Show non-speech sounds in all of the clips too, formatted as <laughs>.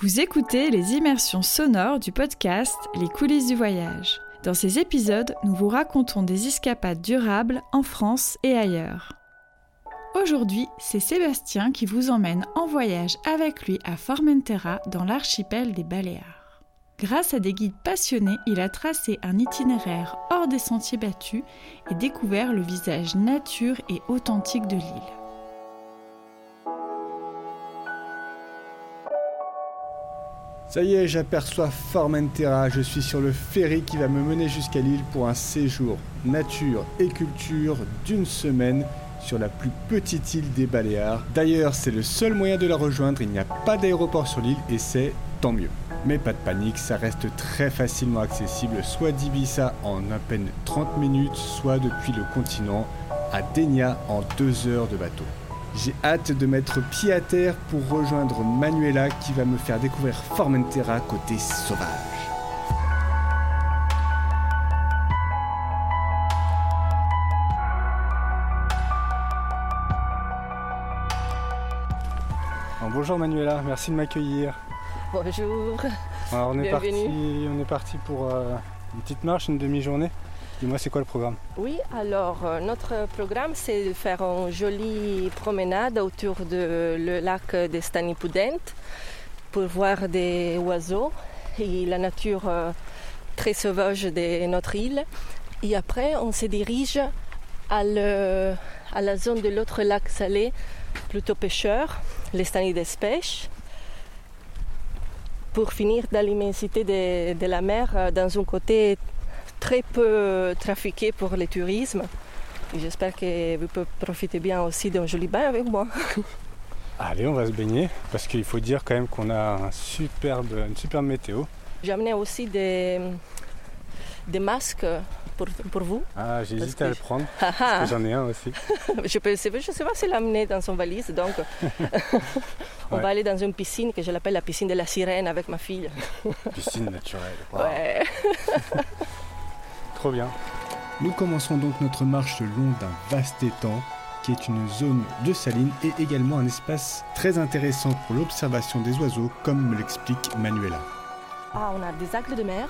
Vous écoutez les immersions sonores du podcast Les coulisses du voyage. Dans ces épisodes, nous vous racontons des escapades durables en France et ailleurs. Aujourd'hui, c'est Sébastien qui vous emmène en voyage avec lui à Formentera dans l'archipel des Baléares. Grâce à des guides passionnés, il a tracé un itinéraire hors des sentiers battus et découvert le visage nature et authentique de l'île. Ça y est, j'aperçois Formentera. Je suis sur le ferry qui va me mener jusqu'à l'île pour un séjour nature et culture d'une semaine sur la plus petite île des Baléares. D'ailleurs, c'est le seul moyen de la rejoindre. Il n'y a pas d'aéroport sur l'île et c'est tant mieux. Mais pas de panique, ça reste très facilement accessible, soit d'Ibiza en à peine 30 minutes, soit depuis le continent à Denia en 2 heures de bateau. J'ai hâte de mettre pied à terre pour rejoindre Manuela qui va me faire découvrir Formentera côté sauvage. bonjour Manuela, merci de m'accueillir. Bonjour. Alors on est parti, on est parti pour euh, une petite marche, une demi-journée. Dis-moi, c'est quoi le programme Oui, alors euh, notre programme, c'est de faire une jolie promenade autour du le lac de Stanipudent pour voir des oiseaux et la nature euh, très sauvage de notre île. Et après, on se dirige à, à la zone de l'autre lac salé, plutôt pêcheur, les Stanides Pêche, pour finir dans l'immensité de, de, la mer, euh, dans un côté très peu trafiqué pour le tourisme. J'espère que vous pouvez profiter bien aussi d'un joli bain avec moi. <laughs> Allez, on va se baigner parce qu'il faut dire quand même qu'on a un superbe, une superbe météo. J'ai amené aussi des, des masques pour, pour vous. Ah, j'hésite à le prendre parce que j'en ai un aussi. <laughs> je je sais pas s'il l'a amené dans son valise, donc <laughs> on va aller dans une piscine que je l'appelle la piscine de la sirène avec ma fille. piscine naturelle. Ouais. Trop bien. Nous commençons donc notre marche le long d'un vaste étang qui est une zone de saline et également un espace très intéressant pour l'observation des oiseaux, comme me l'explique Manuela. Ah, on a des algues de mer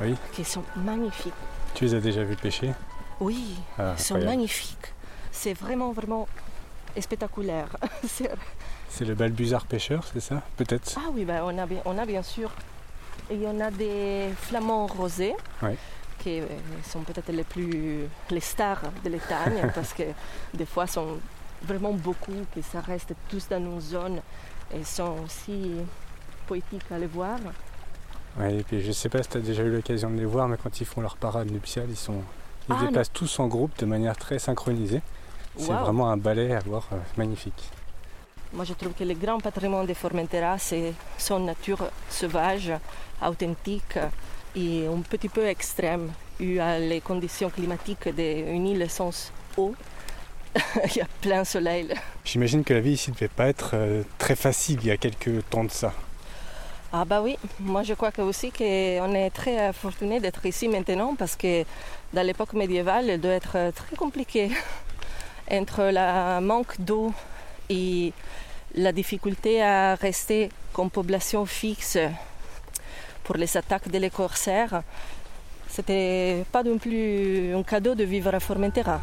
oui. qui sont magnifiques. Tu les as déjà vus pêcher? Oui, ah, ils sont magnifiques. C'est vraiment, vraiment spectaculaire. <laughs> c'est le balbuzard pêcheur, c'est ça? Peut-être Ah oui, ben on, a, on a bien sûr. Et on a des flamants rosés. Oui qui euh, sont peut-être les plus les stars de l'Étagne <laughs> parce que des fois sont vraiment beaucoup que ça reste tous dans une zone et sont aussi poétiques à les voir. Ouais, et puis je sais pas si tu as déjà eu l'occasion de les voir, mais quand ils font leur parade nuptiale, ils sont ils ah, déplacent tous en groupe de manière très synchronisée. C'est vraiment un ballet à voir euh, magnifique. Moi, je trouve que le grand patrimoine de Formentera, c'est son nature sauvage, authentique, et un petit peu extrême eu à les conditions climatiques d'une île sans eau. <laughs> il y a plein soleil. J'imagine que la vie ici ne devait pas être euh, très facile il y a quelques temps de ça. Ah bah oui, moi je crois que aussi qu'on est très fortuné d'être ici maintenant parce que dans l'époque médiévale, il doit être très compliqué <laughs> entre le manque d'eau et la difficulté à rester comme population fixe pour les attaques des corsaires. C'était pas non plus un cadeau de vivre à Formentera.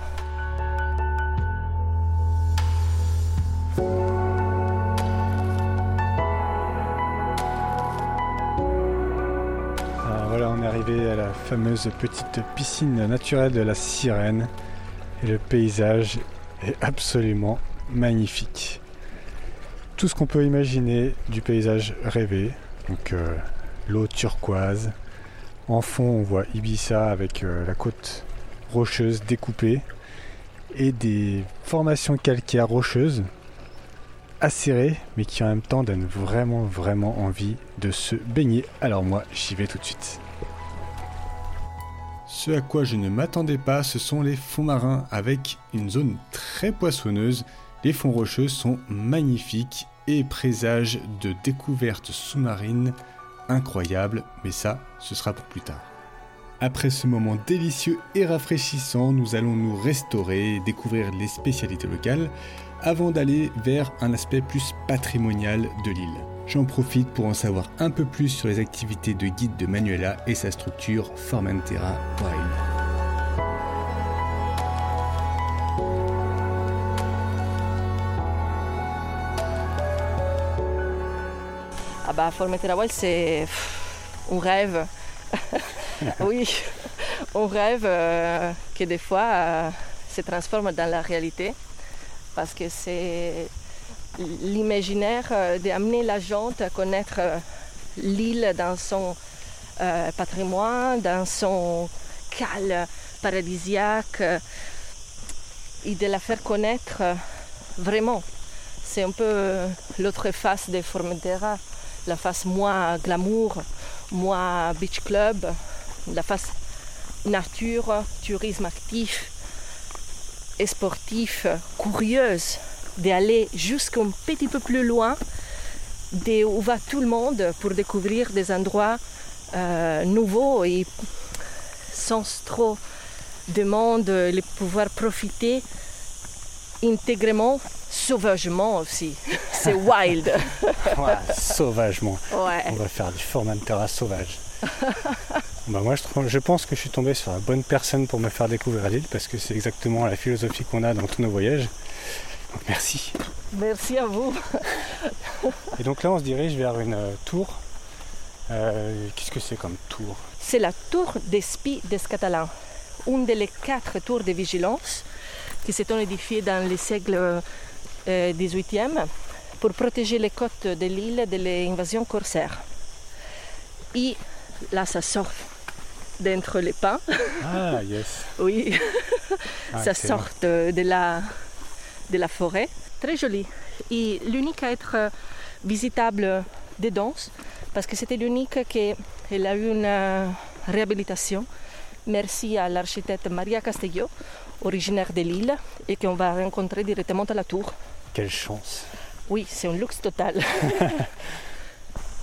voilà, on est arrivé à la fameuse petite piscine naturelle de la Sirène et le paysage est absolument magnifique. Tout ce qu'on peut imaginer du paysage rêvé. Euh, l'eau turquoise. En fond, on voit Ibiza avec euh, la côte rocheuse découpée et des formations calcaires rocheuses acérées, mais qui en même temps donnent vraiment, vraiment envie de se baigner. Alors moi, j'y vais tout de suite. Ce à quoi je ne m'attendais pas, ce sont les fonds marins avec une zone très poissonneuse. Les fonds rocheux sont magnifiques et présagent de découvertes sous-marines incroyable, mais ça, ce sera pour plus tard. Après ce moment délicieux et rafraîchissant, nous allons nous restaurer et découvrir les spécialités locales avant d'aller vers un aspect plus patrimonial de l'île. J'en profite pour en savoir un peu plus sur les activités de guide de Manuela et sa structure Formentera Wild. Ah bah c'est un rêve. <laughs> oui, <laughs> un rêve euh, que des fois euh, se transforme dans la réalité parce que c'est l'imaginaire euh, d'amener la gente à connaître l'île dans son patrimoine, dans son calme paradisiaque et de la faire connaître vraiment. C'est un peu l'autre face de Formentera, la face moins glamour, moins beach club, la face nature, tourisme actif et sportif, curieuse d'aller jusqu'un petit peu plus loin de où va tout le monde pour découvrir des endroits euh, nouveaux et sans trop de monde, de pouvoir profiter intégralement, sauvagement aussi. C'est wild. <laughs> Ouais, sauvagement. Ouais. On va faire du Formentera sauvage. <laughs> bah moi je, pense que je suis tombé sur la bonne personne pour me faire découvrir l'île parce que c'est exactement la philosophie qu'on a dans tous nos voyages. Donc merci. Merci à vous. <laughs> Et donc là on se dirige vers une euh, tour. Euh, Qu'est-ce que c'est comme tour? C'est la tour des spies des Catalans, une des quatre tours de vigilance qui s'est édifiée dans le siècle euh, 18e pour protéger les côtes de l'île de l'invasion corsaire. Et là, ça sort d'entre les pins, Ah yes. <laughs> oui, Ah, ça sort de, la, de la forêt. Très joli. Et l'unique à être visitable des danses, parce que c'était l'unique qui elle a eu une euh, réhabilitation. Merci à l'architecte Maria Castello, originaire de l'île, et qu'on va rencontrer directement à la tour. Quelle chance. Oui, c'est un luxe total. <laughs>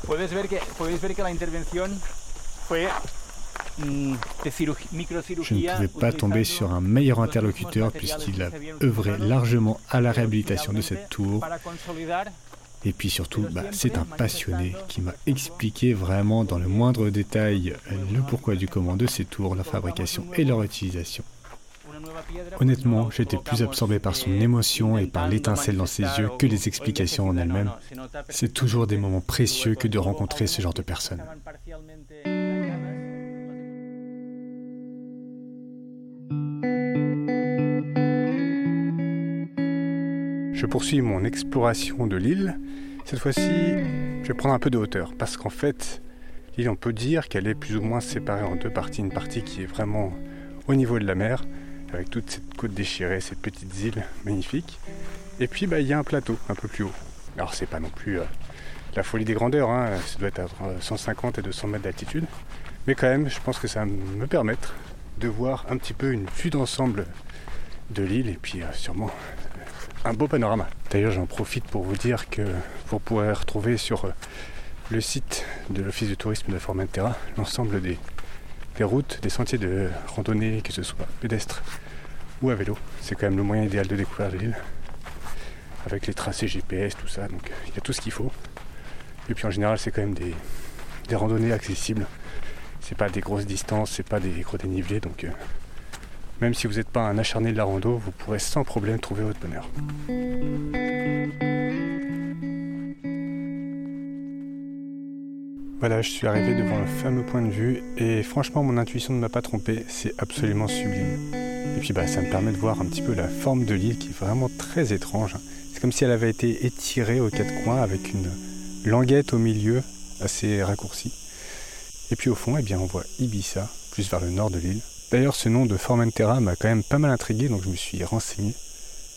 Puedes ver que, podéis ver que la fue mm, Je ne pouvais pas tomber sur un meilleur interlocuteur puisqu'il a œuvré largement à la réhabilitation de cette tour. Et puis surtout, bah, c'est un passionné qui m'a expliqué vraiment dans le moindre détail le pourquoi du comment de ces tours, leur fabrication et leur utilisation. Honnêtement, j'étais plus absorbé par son émotion et par l'étincelle dans ses yeux que les explications en elles-mêmes. C'est toujours des moments précieux que de rencontrer ce genre de personnes. Je poursuis mon exploration de l'île. Cette fois-ci, je vais prendre un peu de hauteur parce qu'en fait, l'île, on peut dire qu'elle est plus ou moins séparée en deux parties. Une partie qui est vraiment au niveau de la mer, avec toute cette côte déchirée, ces petites îles magnifiques. Et puis, bah, il y a un plateau un peu plus haut. Alors, c'est pas non plus euh, la folie des grandeurs, hein. ça doit être entre 150 et 200 mètres d'altitude. Mais quand même, je pense que ça va me permettre de voir un petit peu une vue d'ensemble de l'île et puis euh, sûrement un beau panorama. D'ailleurs, j'en profite pour vous dire que vous pourrez retrouver sur euh, le site de l'Office du tourisme de Formentera l'ensemble des, des routes, des sentiers de randonnée, que ce soit pédestre ou à vélo. C'est quand même le moyen idéal de découvrir l'île. Avec les tracés GPS, tout ça, donc il y a tout ce qu'il faut. Et puis en général, c'est quand même des, randonnées accessibles. C'est pas des grosses distances, c'est pas des gros dénivelés, donc euh, même si vous n'êtes pas un acharné de la rando, vous pourrez sans problème trouver votre bonheur. Voilà, je suis arrivé devant le fameux point de vue et franchement mon intuition ne m'a pas trompé, c'est absolument sublime. Et puis bah ça me permet de voir un petit peu la forme de l'île qui est vraiment très étrange. C'est comme si elle avait été étirée aux quatre coins avec une languette au milieu assez raccourcie. Et puis au fond, eh bien on voit Ibiza, plus vers le nord de l'île. D'ailleurs ce nom de Formentera m'a quand même pas mal intrigué donc je me suis renseigné.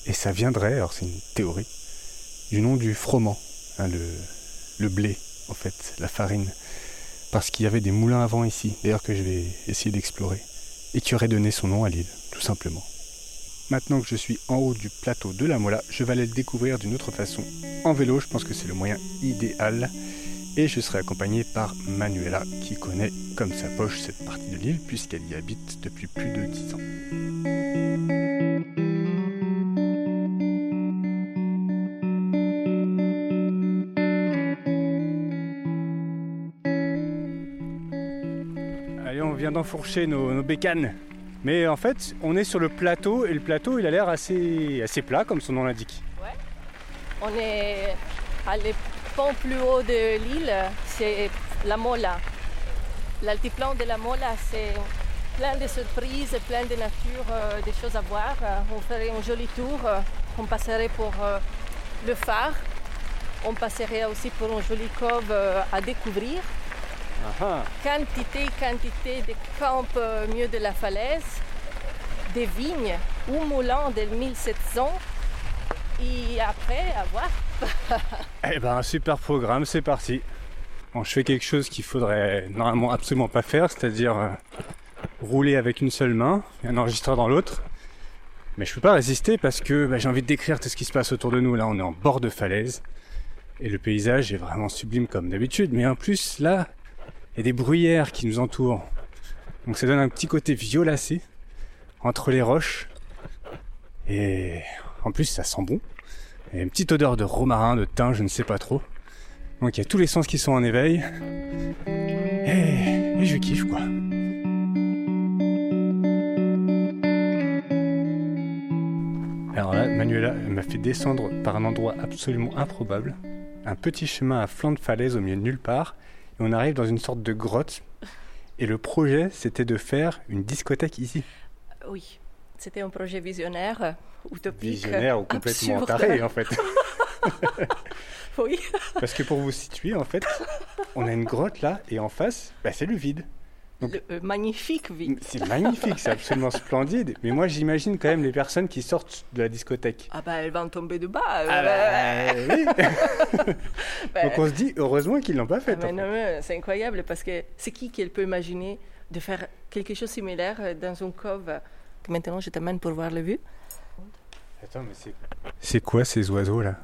Et ça viendrait, alors c'est une théorie, du nom du froment, hein, le blé en fait, la farine. Parce qu'il y avait des moulins à vent ici, d'ailleurs que je vais essayer d'explorer. Et qui aurait donné son nom à l'île, tout simplement. Maintenant que je suis en haut du plateau de la Mola, je vais aller le découvrir d'une autre façon. En vélo, je pense que c'est le moyen idéal. Et je serai accompagné par Manuela, qui connaît comme sa poche cette partie de l'île, puisqu'elle y habite depuis plus de 10 ans. D'enfourcher nos, nos bécanes. Mais en fait, on est sur le plateau et le plateau, il a l'air assez, assez plat, comme son nom l'indique. On est à pont plus haut de l'île, c'est la Mola. L'altiplan de la Mola, c'est plein de surprises, plein de nature, euh, des choses à voir. On ferait un joli tour. euh, On passerait pour euh, le phare. On passerait aussi pour une jolie cove à découvrir. Ah. Quantité, quantité de camps euh, mieux de la falaise, des vignes ou moulins de 1700. Et après, à voir. <laughs> Eh ben, un super programme, c'est parti. Bon, je fais quelque chose qu'il faudrait normalement absolument pas faire, c'est-à-dire euh, rouler avec une seule main et un enregistreur dans l'autre. Mais je peux pas résister parce que bah, j'ai envie de décrire tout ce qui se passe autour de nous. Là, on est en bord de falaise et le paysage est vraiment sublime comme d'habitude. Mais en plus, là, a des bruyères qui nous entourent. Donc ça donne un petit côté violacé entre les roches. Et en plus, ça sent bon. A une petite odeur de romarin, de thym, je ne sais pas trop. Donc il y a tous les sens qui sont en éveil. Et, et je kiffe quoi. Alors là, Manuela m'a fait descendre par un endroit absolument improbable. Un petit chemin à flanc de falaise au milieu de nulle part. On arrive dans une sorte de grotte. Et le projet, c'était de faire une discothèque ici. Oui, c'était un projet visionnaire, euh, utopique. Visionnaire ou complètement absurde. taré en fait. <laughs> Oui. Parce que pour vous situer, en fait, on a une grotte là, et en face, bah, c'est le vide. Donc- Le, euh, magnifique vie. C'est magnifique, c'est absolument <laughs> splendide. Mais moi, j'imagine quand même les personnes qui sortent de la discothèque. Ah bah elles vont tomber de bas. Ah euh, bah, oui. bah, <laughs> <laughs> Donc on se dit, heureusement qu'ils l'ont pas ah, fait. mais c'est incroyable parce que c'est qui qui peut imaginer de faire quelque chose de similaire euh, dans une cove que maintenant je t'amène pour voir le vue? Attends, mais c'est... Quoi ces oiseaux là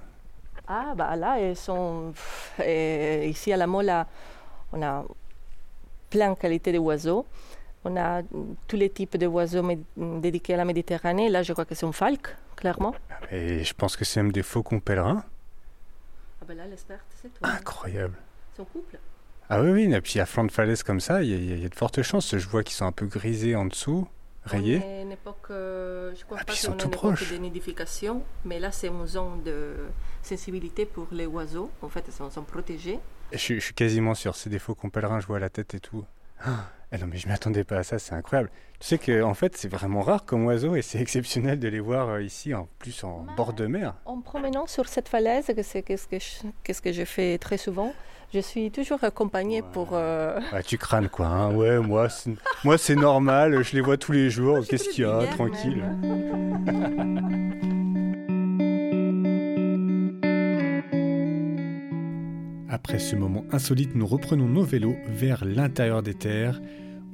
Ah bah là ils sont euh, ici à la Mola, on a plein de qualités d'oiseaux. On a mm, tous les types d'oiseaux mé- dédiés à la Méditerranée. Là, je crois que c'est un falque, clairement. Et je pense que c'est même des faucons pèlerins. Ah bah là, l'experte, c'est toi. Incroyable. Son couple. Ah oui, oui, et puis à flanc de falaise comme ça, il y, a- il y a de fortes chances. Je vois qu'ils sont un peu grisés en dessous, rayés. On est une époque, euh, je crois Ah, pas qu'on tout une proches. nidification, mais là c'est une zone de sensibilité pour les oiseaux. En fait, ils sont, sont protégés. Je, suis- je suis quasiment sûr, c'est des faucons pèlerins, je vois la tête et tout. Ah, non mais je m'attendais pas à ça, c'est incroyable. Tu sais que en fait c'est vraiment rare comme oiseau et c'est <laughs> exceptionnel de les voir euh, ici en plus en bord de mer. En promenant sur cette falaise, que c'est qu'est-ce que je, qu'est-ce que je fais très souvent, je suis toujours accompagnée pour. euh, <laughs> Ouais, tu crânes quoi, hein <laughs> ouais moi c'est, moi c'est normal, je les vois tous les jours, qu'est-ce qu'il y a, tranquille. Après ce moment insolite, nous reprenons nos vélos vers l'intérieur des terres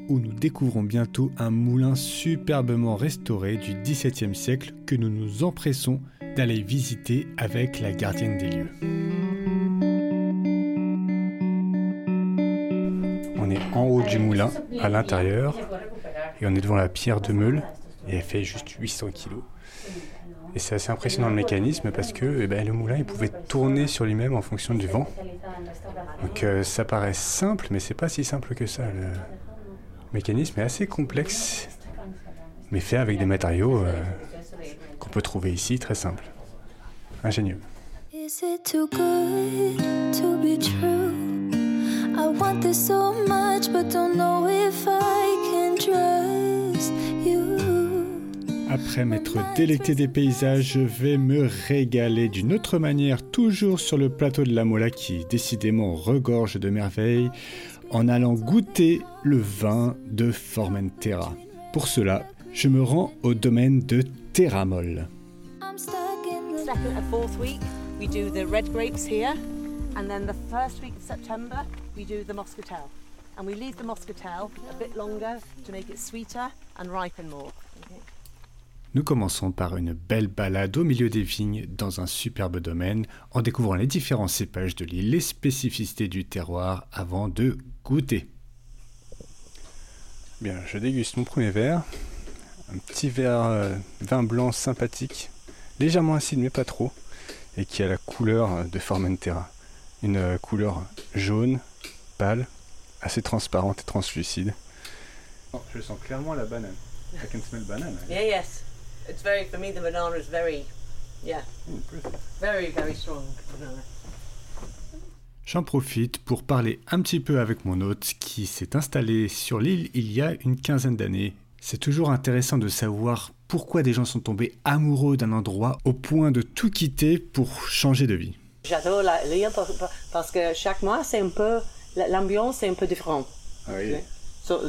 où nous découvrons bientôt un moulin superbement restauré du XVIIe siècle que nous nous empressons d'aller visiter avec la gardienne des lieux. On est en haut du moulin, à l'intérieur, et on est devant la pierre de meule, et elle fait juste 800 kilos. Et c'est assez impressionnant le mécanisme parce que eh ben, le moulin il pouvait tourner sur lui-même en fonction du vent. Donc euh, ça paraît simple, mais c'est pas si simple que ça. Le mécanisme est assez complexe, mais fait avec des matériaux euh, qu'on peut trouver ici, très simples. Ingénieux. Is it too good to be true? I want this so much, but don't know if I can trust. Après m'être délecté des paysages, je vais me régaler d'une autre manière, toujours sur le plateau de la Mola qui décidément regorge de merveilles, en allant goûter le vin de Formentera. Pour cela, je me rends au domaine de Terramol. Second and fourth week, we do the red grapes here, and then the first week of September, we do the Moscatel. And we leave the Moscatel a bit longer to make it sweeter and ripen more. Nous commençons par une belle balade au milieu des vignes dans un superbe domaine en découvrant les différents cépages de l'île, les spécificités du terroir avant de goûter. Bien, je déguste mon premier verre. Un petit verre euh, vin blanc sympathique, légèrement acide mais pas trop, et qui a la couleur euh, de Formentera. Une euh, couleur jaune, pâle, assez transparente et translucide. Oh, je sens clairement la banane. I can smell banane. Yeah, yes. It's very, for me, the banana is very, yeah, Mm, perfect. very, very strong banana. J'en profite pour parler un petit peu avec mon hôte qui s'est installé sur l'île il y a une quinzaine d'années. C'est toujours intéressant de savoir pourquoi des gens sont tombés amoureux d'un endroit au point de tout quitter pour changer de vie. J'adore la- l'île par- par- parce que chaque mois, c'est un peu, l'ambiance est un peu différente. Ah oui.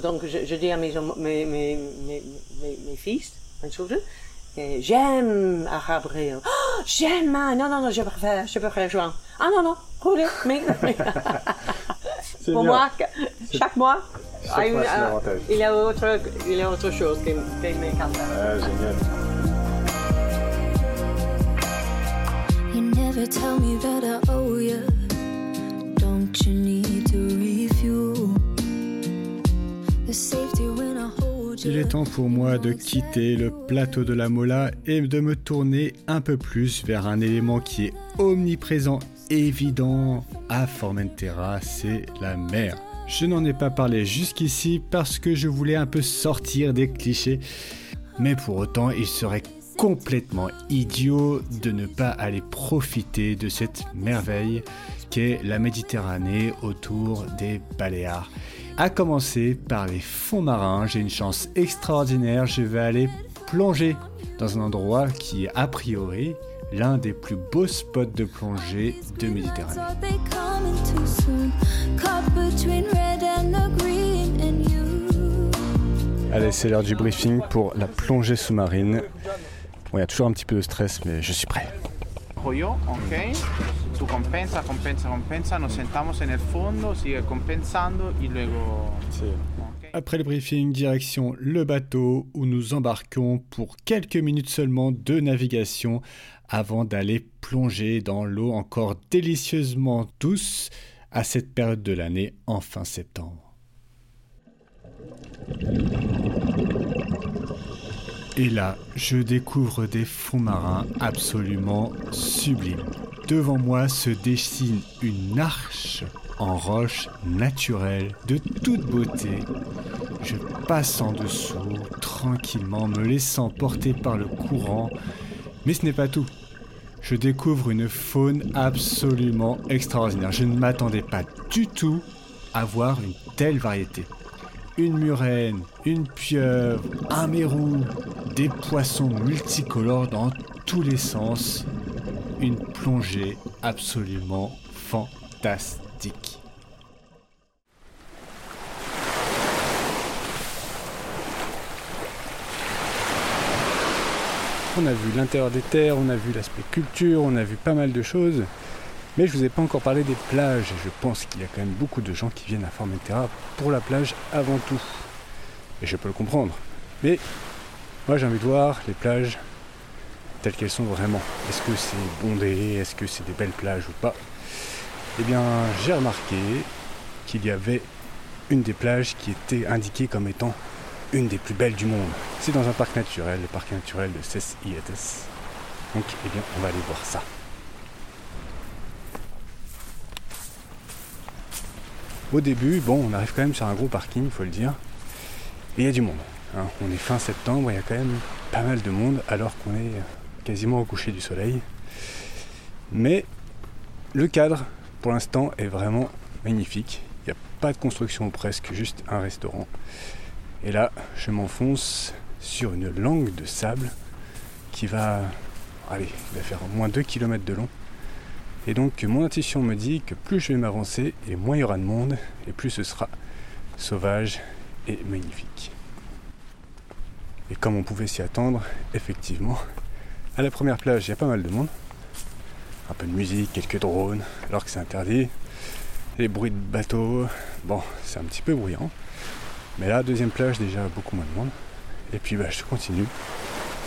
Donc, je, je dis à mes, mes, mes, mes, mes, mes fils, mes children, j'aime Arabril. Oh, j'aime, hein. non, non, non, je préfère, je préfère Juin. Ah non, non, roulez, mais, <laughs> pour bien. moi, que- chaque mois, Chaque a une- mois, c'est euh, il y a autre, il y a autre chose qui, qui m'écarte. Ah, génial. You never tell me that I owe you. Don't you need to refuel? The safety Il est temps pour moi de quitter le plateau de la Mola et de me tourner un peu plus vers un élément qui est omniprésent, évident à Formentera, c'est la mer. Je n'en ai pas parlé jusqu'ici parce que je voulais un peu sortir des clichés, mais pour autant il serait complètement idiot de ne pas aller profiter de cette merveille qu'est la Méditerranée autour des Baléares. À commencer par les fonds marins, j'ai une chance extraordinaire, je vais aller plonger dans un endroit qui est a priori l'un des plus beaux spots de plongée de Méditerranée. Allez, c'est l'heure du briefing pour la plongée sous-marine. Bon, il y a toujours un petit peu de stress, mais je suis prêt. Tú compensa, compensa, compensa. Nos sentamos en el fondo, sigue compensando y luego. ok. Après le briefing, direction le bateau où nous embarquons pour quelques minutes seulement de navigation avant d'aller plonger dans l'eau encore délicieusement douce à cette période de l'année en fin septembre. Et là, je découvre des fonds marins absolument sublimes. Devant moi se dessine une arche en roche naturelle de toute beauté. Je passe en dessous tranquillement, me laissant porter par le courant. Mais ce n'est pas tout. Je découvre une faune absolument extraordinaire. Je ne m'attendais pas du tout à voir une telle variété. Une murène, une pieuvre, un mérou, des poissons multicolores dans tous les sens. Une plongée absolument fantastique. On a vu l'intérieur des terres, on a vu l'aspect culture, on a vu pas mal de choses. Mais je vous ai pas encore parlé des plages. Et je pense qu'il y a quand même beaucoup de gens qui viennent à Formentera pour la plage avant tout. Et je peux le comprendre. Mais moi j'ai envie de voir les plages telles qu'elles sont vraiment. Est-ce que c'est bondé? Est-ce que c'est des belles plages ou pas? Eh bien j'ai remarqué qu'il y avait une des plages qui était indiquée comme étant une des plus belles du monde. C'est dans un parc naturel, le parc naturel de Ses Ietes. Donc eh bien on va aller voir ça. Au début, bon, on arrive quand même sur un gros parking, il faut le dire. Et il y a du monde. hein. On est fin septembre, il y a quand même pas mal de monde alors qu'on est quasiment au coucher du soleil. Mais le cadre, pour l'instant, est vraiment magnifique. Il n'y a pas de construction presque, juste un restaurant. Et là, je m'enfonce sur une langue de sable qui va, allez, faire au moins 2 km de long. Et donc mon intuition me dit que plus je vais m'avancer et moins il y aura de monde et plus ce sera sauvage et magnifique. Et comme on pouvait s'y attendre, effectivement, à la première plage il y a pas mal de monde. Un peu de musique, quelques drones, alors que c'est interdit. Les bruits de bateaux, bon, c'est un petit peu bruyant. Mais là, deuxième plage, déjà beaucoup moins de monde. Et puis bah, je continue.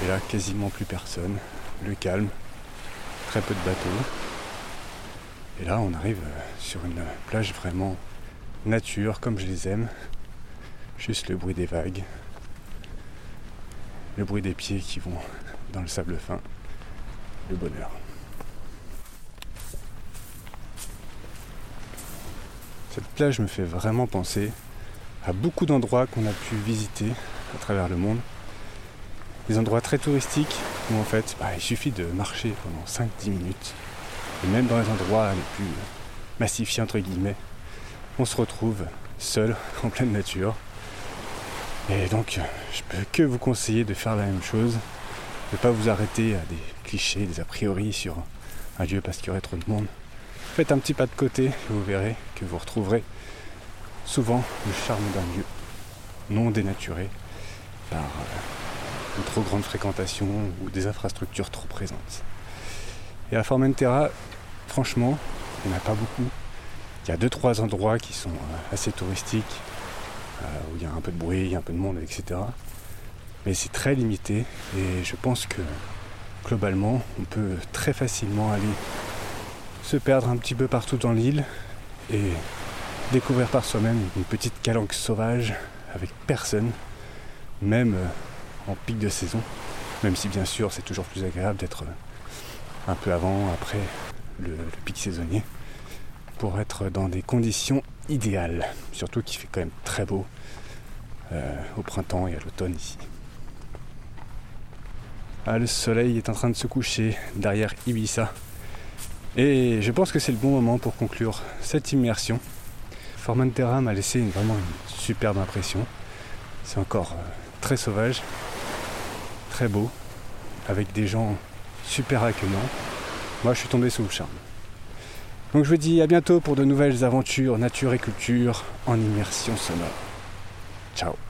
Et là, quasiment plus personne. Le calme, très peu de bateaux. Et là, on arrive euh, sur une plage vraiment nature, comme je les aime. Juste le bruit des vagues, le bruit des pieds qui vont dans le sable fin, le bonheur. Cette plage me fait vraiment penser à beaucoup d'endroits qu'on a pu visiter à travers le monde. Des endroits très touristiques où en fait bah, il suffit de marcher pendant 5-10 minutes. Et même dans les endroits les plus massifiés entre guillemets, on se retrouve seul <laughs> en pleine nature. Et donc je peux que vous conseiller de faire la même chose, de ne pas vous arrêter à des clichés, des a priori sur un lieu parce qu'il y aurait trop de monde. Faites un petit pas de côté et vous verrez que vous retrouverez souvent le charme d'un lieu non dénaturé par euh, une trop grande fréquentation ou des infrastructures trop présentes. Et à Formentera, franchement, il n'y en a pas beaucoup. Il y a deux trois endroits qui sont euh, assez touristiques, euh, où il y a un peu de bruit, un peu de monde, etc. Mais c'est très limité et je pense que globalement, on peut très facilement aller se perdre un petit peu partout dans l'île et découvrir par soi-même une petite calanque sauvage avec personne, même euh, en pic de saison, même si bien sûr c'est toujours plus agréable d'être un peu avant, après le, pic saisonnier, pour être dans des conditions idéales, surtout qu'il fait quand même très beau euh, au printemps et à l'automne ici. Ah, le soleil est en train de se coucher derrière Ibiza. Et je pense que c'est le bon moment pour conclure cette immersion. Formentera m'a laissé vraiment une superbe impression. C'est encore euh, très sauvage, très beau, avec des gens super accueillants. Moi, je suis tombé sous le charme. Donc je vous dis à bientôt pour de nouvelles aventures nature et culture en immersion sonore. Ciao